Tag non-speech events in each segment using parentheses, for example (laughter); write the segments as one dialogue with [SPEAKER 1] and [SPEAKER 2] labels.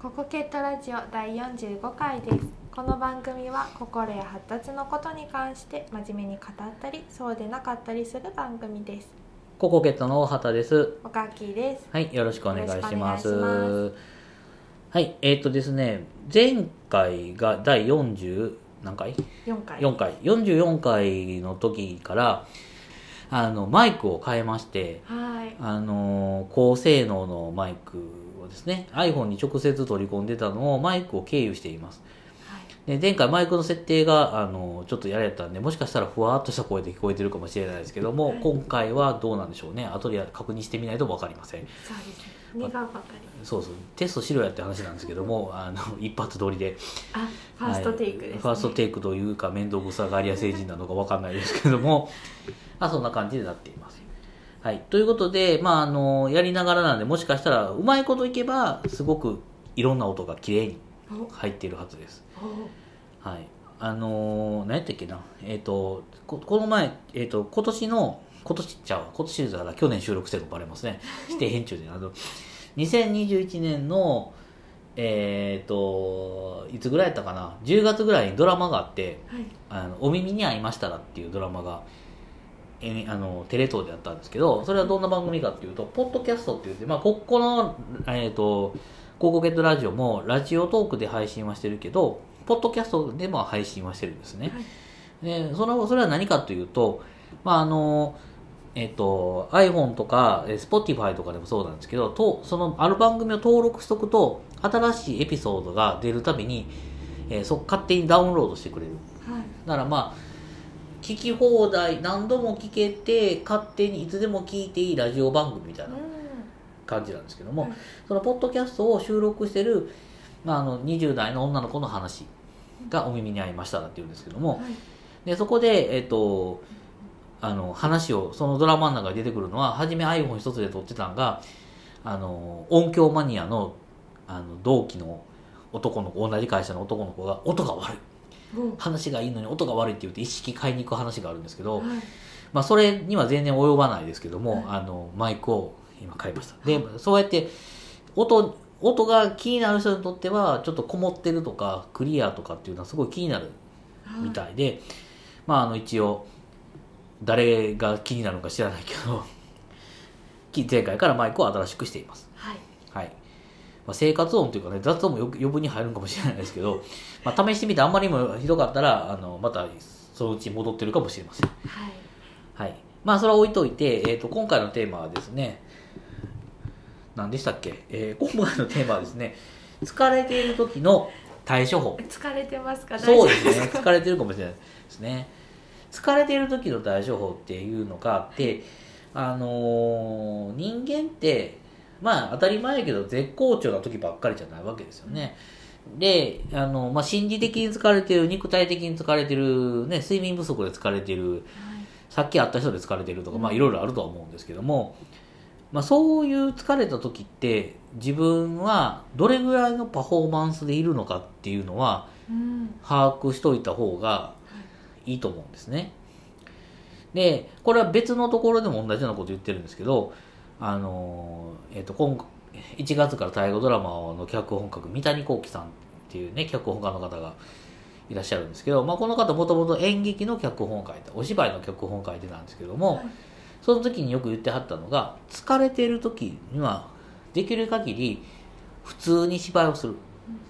[SPEAKER 1] ココケットラジオ第45回ですこの番組は心や発達のことに関して真面目に語ったりそうでなかったりする番組です
[SPEAKER 2] ココケットの大畑です。
[SPEAKER 1] おかきです
[SPEAKER 2] はい、よろしくお願いします。はい、えっ、とですね、前回が第40何回
[SPEAKER 1] ？4回
[SPEAKER 2] ?4 回。44回の時から、あの、マイクを変えまして、
[SPEAKER 1] はい
[SPEAKER 2] あの、高性能のマイクをですね、iPhone に直接取り込んでたのをマイクを経由しています。で前回マイクの設定があのちょっとやられたんでもしかしたらふわっとした声で聞こえてるかもしれないですけども、
[SPEAKER 1] はい。
[SPEAKER 2] 今回はどうなんでしょうね。後で確認してみないと分かりません。
[SPEAKER 1] そうですね。苦ばかり
[SPEAKER 2] そうそう。テストしろやって話なんですけどもあの一発撮りで。
[SPEAKER 1] あファーストテイクです、ね。
[SPEAKER 2] はい。ファーストテイクというか面倒くさがり屋成人なのか分かんないですけども。(laughs) まあそんな感じでなっていますはいということでまああのやりながらなんでもしかしたらうまいこといけばすごくいろんな音が綺麗に
[SPEAKER 1] お
[SPEAKER 2] 入っているはずです
[SPEAKER 1] お
[SPEAKER 2] はい。あのー、何やったっけな。えっ、とこ、この前、えっ、と、今年の、今年ちゃうわ今年だから去年収録してるのバレますね。して編中で。あの、2021年の、えっ、と、いつぐらいやったかな。10月ぐらいにドラマがあって、
[SPEAKER 1] はい
[SPEAKER 2] あの、お耳に合いましたらっていうドラマが、えあのテレ東でやったんですけど、それはどんな番組かっていうと、ポッドキャストって言って、まあ、ここの、えっ、と、ココケットラジオも、ラジオトークで配信はしてるけど、ポッドキャストでも配信はしてるんですね。で、その、それは何かというと、まあ、あの、えっ、と、iPhone とか、えー Spotify とかでもそうなんですけど、と、その、ある番組を登録しとくと、新しいエピソードが出るたびに、えーそ勝手にダウンロードしてくれる。
[SPEAKER 1] はい
[SPEAKER 2] だからまあ、聞き放題、何度も聞けて、勝手にいつでも聞いていいラジオ番組みたいな
[SPEAKER 1] う
[SPEAKER 2] 感じなんですけども、
[SPEAKER 1] はい
[SPEAKER 2] そのポッドキャストを収録してる、まあ、あの20代の女の子の話がお耳に合いましたらっていうんですけども、
[SPEAKER 1] んはい。
[SPEAKER 2] でそこで、えっとあの話をそのドラマの中に出てくるのは初め iPhone 一つで撮ってたのがあの音響マニアのあの同期の男の子同じ会社の男の子が音が悪い。
[SPEAKER 1] お
[SPEAKER 2] 話がいいのに音が悪いって言って一式買いに行く話があるんですけど、
[SPEAKER 1] はい。
[SPEAKER 2] まあ、それには全然及ばないですけども、
[SPEAKER 1] はい。
[SPEAKER 2] あのマイクを今買いました。でそうやって音音が気になる人にとってはちょっとこもってるとかクリアとかっていうのはすごい気になるみたいで、まああの一応誰が気になるのか知らないけど (laughs) き前回からマイクを新しくしています。
[SPEAKER 1] はい。
[SPEAKER 2] はい、まあ、生活音というかね雑音もよ余分に入るのかもしれないですけど、(laughs) まあ、試してみてあんまりにもひどかったらあのまたそのうち戻ってるかもしれません
[SPEAKER 1] はい
[SPEAKER 2] はい。まあ、それは置いといて、えっ、と、今回のテーマはですね、何でしたっけ？えー (laughs) 今回のテーマはですね、疲れている時の対処法。
[SPEAKER 1] 疲れてますか？
[SPEAKER 2] そうですね。疲れてるかもしれないですね。疲れている時の対処法っていうのがあって、あのー人間って、まあ当たり前やけど絶好調な時ばっかりじゃないわけですよね。で、あの、まあ心理的に疲れてる、肉体的に疲れてる、ね、睡眠不足で疲れてる、さっき会った人で疲れてるとか、まあいろいろあるとは思うんですけども、まあそういう疲れた時って自分はどれぐらいのパフォーマンスでいるのかっていうのは
[SPEAKER 1] うん
[SPEAKER 2] 把握しといた方がいいと思うんですね。で、これは別のところでも同じようなこと言ってるんですけど、あの、えっ、と、今1月から大河ドラマの脚本家三谷幸喜さんっていうね、脚本家の方がいらっしゃるんですけど、まあ、この方もともと演劇の脚本を書いた、お芝居の脚本を書いてたんですけども、
[SPEAKER 1] はい
[SPEAKER 2] その時によく言ってはったのが、疲れている時には、できる限り普通に芝居をする。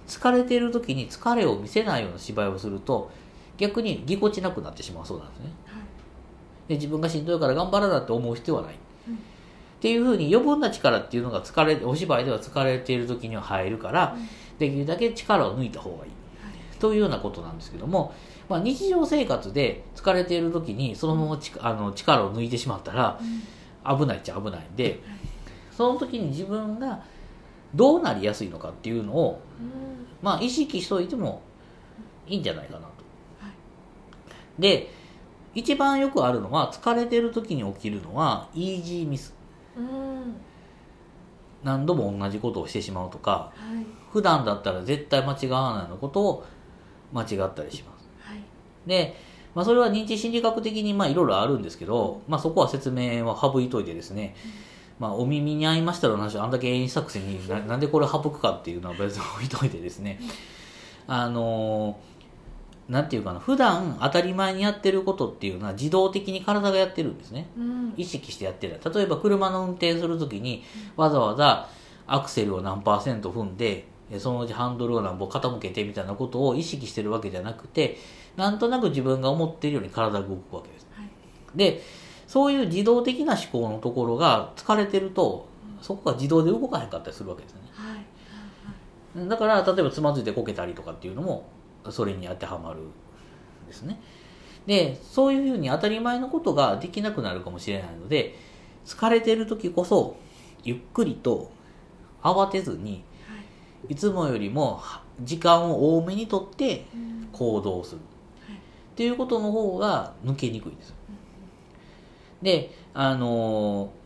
[SPEAKER 2] 疲れている時に疲れを見せないような芝居をすると、逆にぎこちなくなってしまうそうなんですね。で自分がしんどいから頑張らなって思う必要はない。
[SPEAKER 1] うん
[SPEAKER 2] っていうふうに余分な力っていうのが疲れ、お芝居では疲れている時には入るから、できるだけ力を抜いた方がいい。というようなことなんですけども、まあ、日常生活で疲れている時にそのままちあの力を抜いてしまったら危ないっちゃ危ないんでその時に自分がどうなりやすいのかっていうのを、
[SPEAKER 1] うん。
[SPEAKER 2] まあ、意識しといてもいいんじゃないかなと。
[SPEAKER 1] はい。
[SPEAKER 2] で一番よくあるのは疲れてる時に起きるのはイージーミス。
[SPEAKER 1] うん
[SPEAKER 2] 何度も同じことをしてしまうとか
[SPEAKER 1] はい。
[SPEAKER 2] 普段だったら絶対間違わないようなことを間違ったりします。
[SPEAKER 1] はい。
[SPEAKER 2] で、まあ、それは認知心理学的にまあいろいろあるんですけど、まあ、そこは説明は省いといてですね、まあ、お耳に合いましたら話あんだけ演出作戦にななんでこれ省くかっていうのは別に置いといてですねあのなんていうかな普段当たり前にやってることっていうのは自動的に体がやってるんですね。
[SPEAKER 1] うん。
[SPEAKER 2] 意識してやってる。例えば車の運転するときにわざわざアクセルを何パーセント踏んでえそのうちハンドルを何本傾けてみたいなことを意識してるわけじゃなくてなんとなく自分が思っているように体が動くわけです。
[SPEAKER 1] はい。
[SPEAKER 2] でそういう自動的な思考のところが疲れてるとそこが自動で動かへんかったりするわけですよね。
[SPEAKER 1] はい。
[SPEAKER 2] だから例えばつまずいてこけたりとかっていうのもそれに当てはまるんですね。でそういうふうに当たり前のことができなくなるかもしれないので疲れてる時こそゆっくりと慌てずに
[SPEAKER 1] はい。
[SPEAKER 2] いつもよりも時間を多めにとって
[SPEAKER 1] うん。
[SPEAKER 2] 行動する。
[SPEAKER 1] はい。
[SPEAKER 2] っていうことの方が抜けにくいんですよ。であのー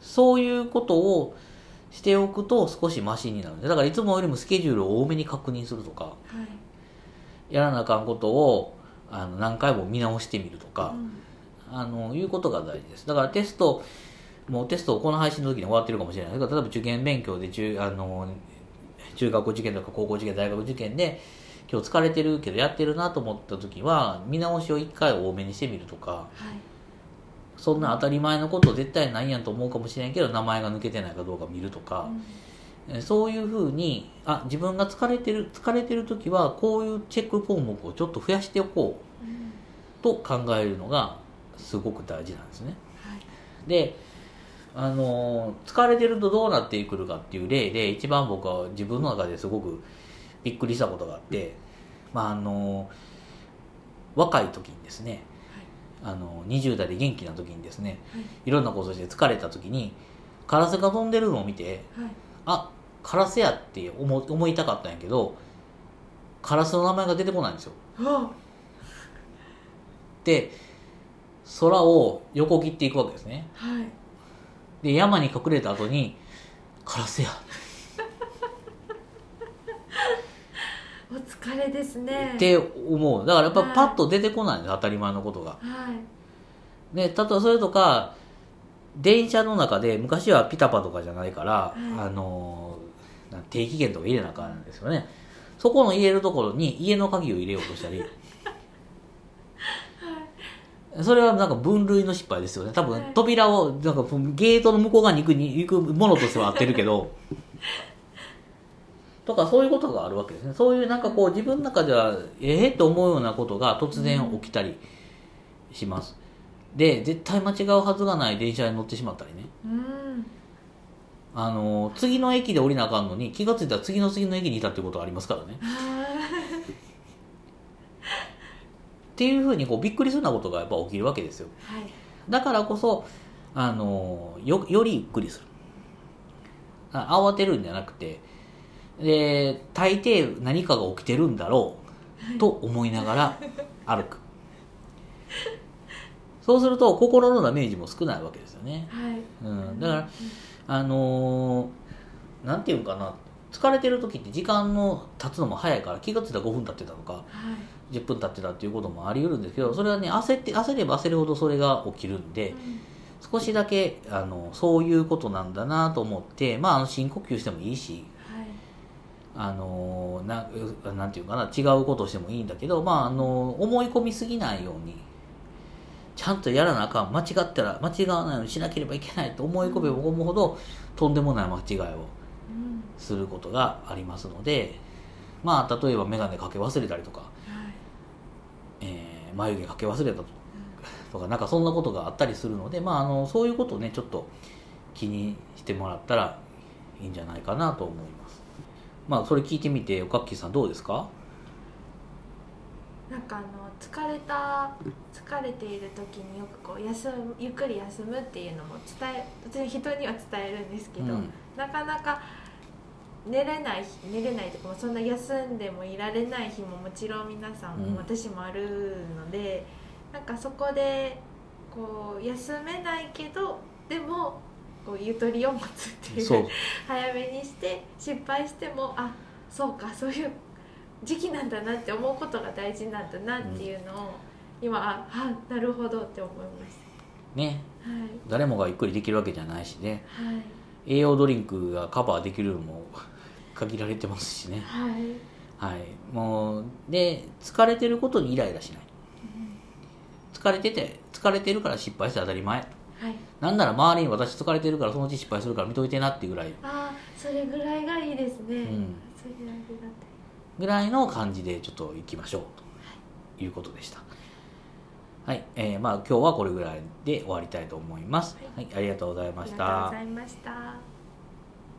[SPEAKER 2] そういうことをしておくと少しマシになるんでだからいつもよりもスケジュールを多めに確認するとか
[SPEAKER 1] はい
[SPEAKER 2] やらなあかんことをあの何回も見直してみるとか
[SPEAKER 1] う、ん。
[SPEAKER 2] あのいうことが大事です。だからテストもうテストこの配信の時に終わってるかもしれないけど例えば受験勉強で中あの中学校受験とか高校受験大学受験で今日疲れてるけどやってるなと思った時は見直しを1回多めにしてみるとか
[SPEAKER 1] はい。
[SPEAKER 2] そんな当たり前のこと絶対ないやんと思うかもしれんけど名前が抜けてないかどうか見るとか、えそういうふうにあ自分が疲れてる疲れてる時はこういうチェック項目をちょっと増やしておこ
[SPEAKER 1] う
[SPEAKER 2] と考えるのがすごく大事なんですね。
[SPEAKER 1] はい。
[SPEAKER 2] であの疲れてるとどうなってくるかっていう例で一番僕は自分の中ですごくびっくりしたことがあってまああの若い時にですねあの20代で元気な時にですね
[SPEAKER 1] はい。
[SPEAKER 2] いろんなことして疲れた時にカラスが飛んでるのを見て
[SPEAKER 1] はい。
[SPEAKER 2] あカラスやって思思いたかったんやけどカラスの名前が出てこないんですよ。
[SPEAKER 1] は (laughs)
[SPEAKER 2] で空を横切っていくわけですね。
[SPEAKER 1] はい。
[SPEAKER 2] で山に隠れた後にカラスや。(laughs)
[SPEAKER 1] お疲れですね。
[SPEAKER 2] って思う。だからやっぱ
[SPEAKER 1] はい。
[SPEAKER 2] パッと出てこないんです当たり前のことが。
[SPEAKER 1] はい。
[SPEAKER 2] で例えばそれとか電車の中で昔はピタパとかじゃないから、
[SPEAKER 1] はい。
[SPEAKER 2] あのな定期券とか入れなあかんんですよね。そこの入れるところに家の鍵を入れようとしたり。それはなんか分類の失敗ですよね。多分
[SPEAKER 1] はい。
[SPEAKER 2] 扉をなんかゲートの向こう側に行くに行くものとしては合ってるけど。とかそういうことがあるわけですね。そういうなんかこう自分の中ではええと思うようなことが突然起きたりします、で絶対間違うはずがない電車に乗ってしまったりね。
[SPEAKER 1] うん
[SPEAKER 2] あの次の駅で降りなあかんのに気がついたら次の次の駅にいたっていうことはありますからね。っていうふうにこうびっくりするようなことがやっぱ起きるわけですよ。
[SPEAKER 1] はい。
[SPEAKER 2] だからこそあのよよりゆっくりする。あ慌てるんじゃなくてで大抵何かが起きてるんだろうと思いながら歩く。そうすると心のダメージも少ないわけですよね、
[SPEAKER 1] はい。
[SPEAKER 2] うん、だからあのーなんていうのかな疲れてる時って時間の経つのも早いから気がついたら5分経ってたとか
[SPEAKER 1] はい。
[SPEAKER 2] 10分経ってたっていうこともあり得るんですけどそれはね焦って焦れば焦るほどそれが起きるんで少しだけあのそういうことなんだなと思ってまああの深呼吸してもいいし
[SPEAKER 1] はい。
[SPEAKER 2] あのななんていうかな違うことをしてもいいんだけどまああの思い込みすぎないようにちゃんとやらなあかん。間違ったら間違わないようにしなければいけないと思い込めば思うほどとんでもない間違いを
[SPEAKER 1] うん。
[SPEAKER 2] することがありますのでまあ例えば眼鏡かけ忘れたりとか、
[SPEAKER 1] はい。
[SPEAKER 2] えー眉毛かけ忘れたととかなんかそんなことがあったりするので、まあ、あのそういうことをねちょっと気にしてもらったらいいんじゃないかなと思います。まあそれ聞いてみておかっきーさんどうですか？
[SPEAKER 1] なんかあの疲れた疲れている時によくこう休むゆっくり休むっていうのも伝え別に人には伝えるんですけど、
[SPEAKER 2] うん。
[SPEAKER 1] なかなか寝れない日寝れないとかもそんな休んでもいられない日ももちろん皆さんも、
[SPEAKER 2] うん。
[SPEAKER 1] 私もあるのでなんかそこでこう休めないけどでもこうゆとりを持つっていう。(laughs) 早めにして失敗してもあそうかそういう時期なんだなって思うことが大事なんだなっていうのを、今ああなるほどって思いまし
[SPEAKER 2] ね。
[SPEAKER 1] た
[SPEAKER 2] 誰もがゆっくりできるわけじゃないしね。
[SPEAKER 1] はい。
[SPEAKER 2] 栄養ドリンクがカバーできるのも (laughs) 限られてますしね。
[SPEAKER 1] はい。
[SPEAKER 2] はい。もうで疲れてることにイライラしない。疲れてて疲れてるから失敗して当たり前。
[SPEAKER 1] はい。
[SPEAKER 2] なんなら周りに私疲れてるからそのうち失敗するから見といてなっていうぐらい。
[SPEAKER 1] ああそれぐらいがいいですね、
[SPEAKER 2] ん。
[SPEAKER 1] それぐらいありがたい
[SPEAKER 2] ぐらいの感じでちょっと行きましょうということでした。はい、えーまあ今日はこれぐらいで終わりたいと思います、はい、ありがとうございました。
[SPEAKER 1] ありがとうございました。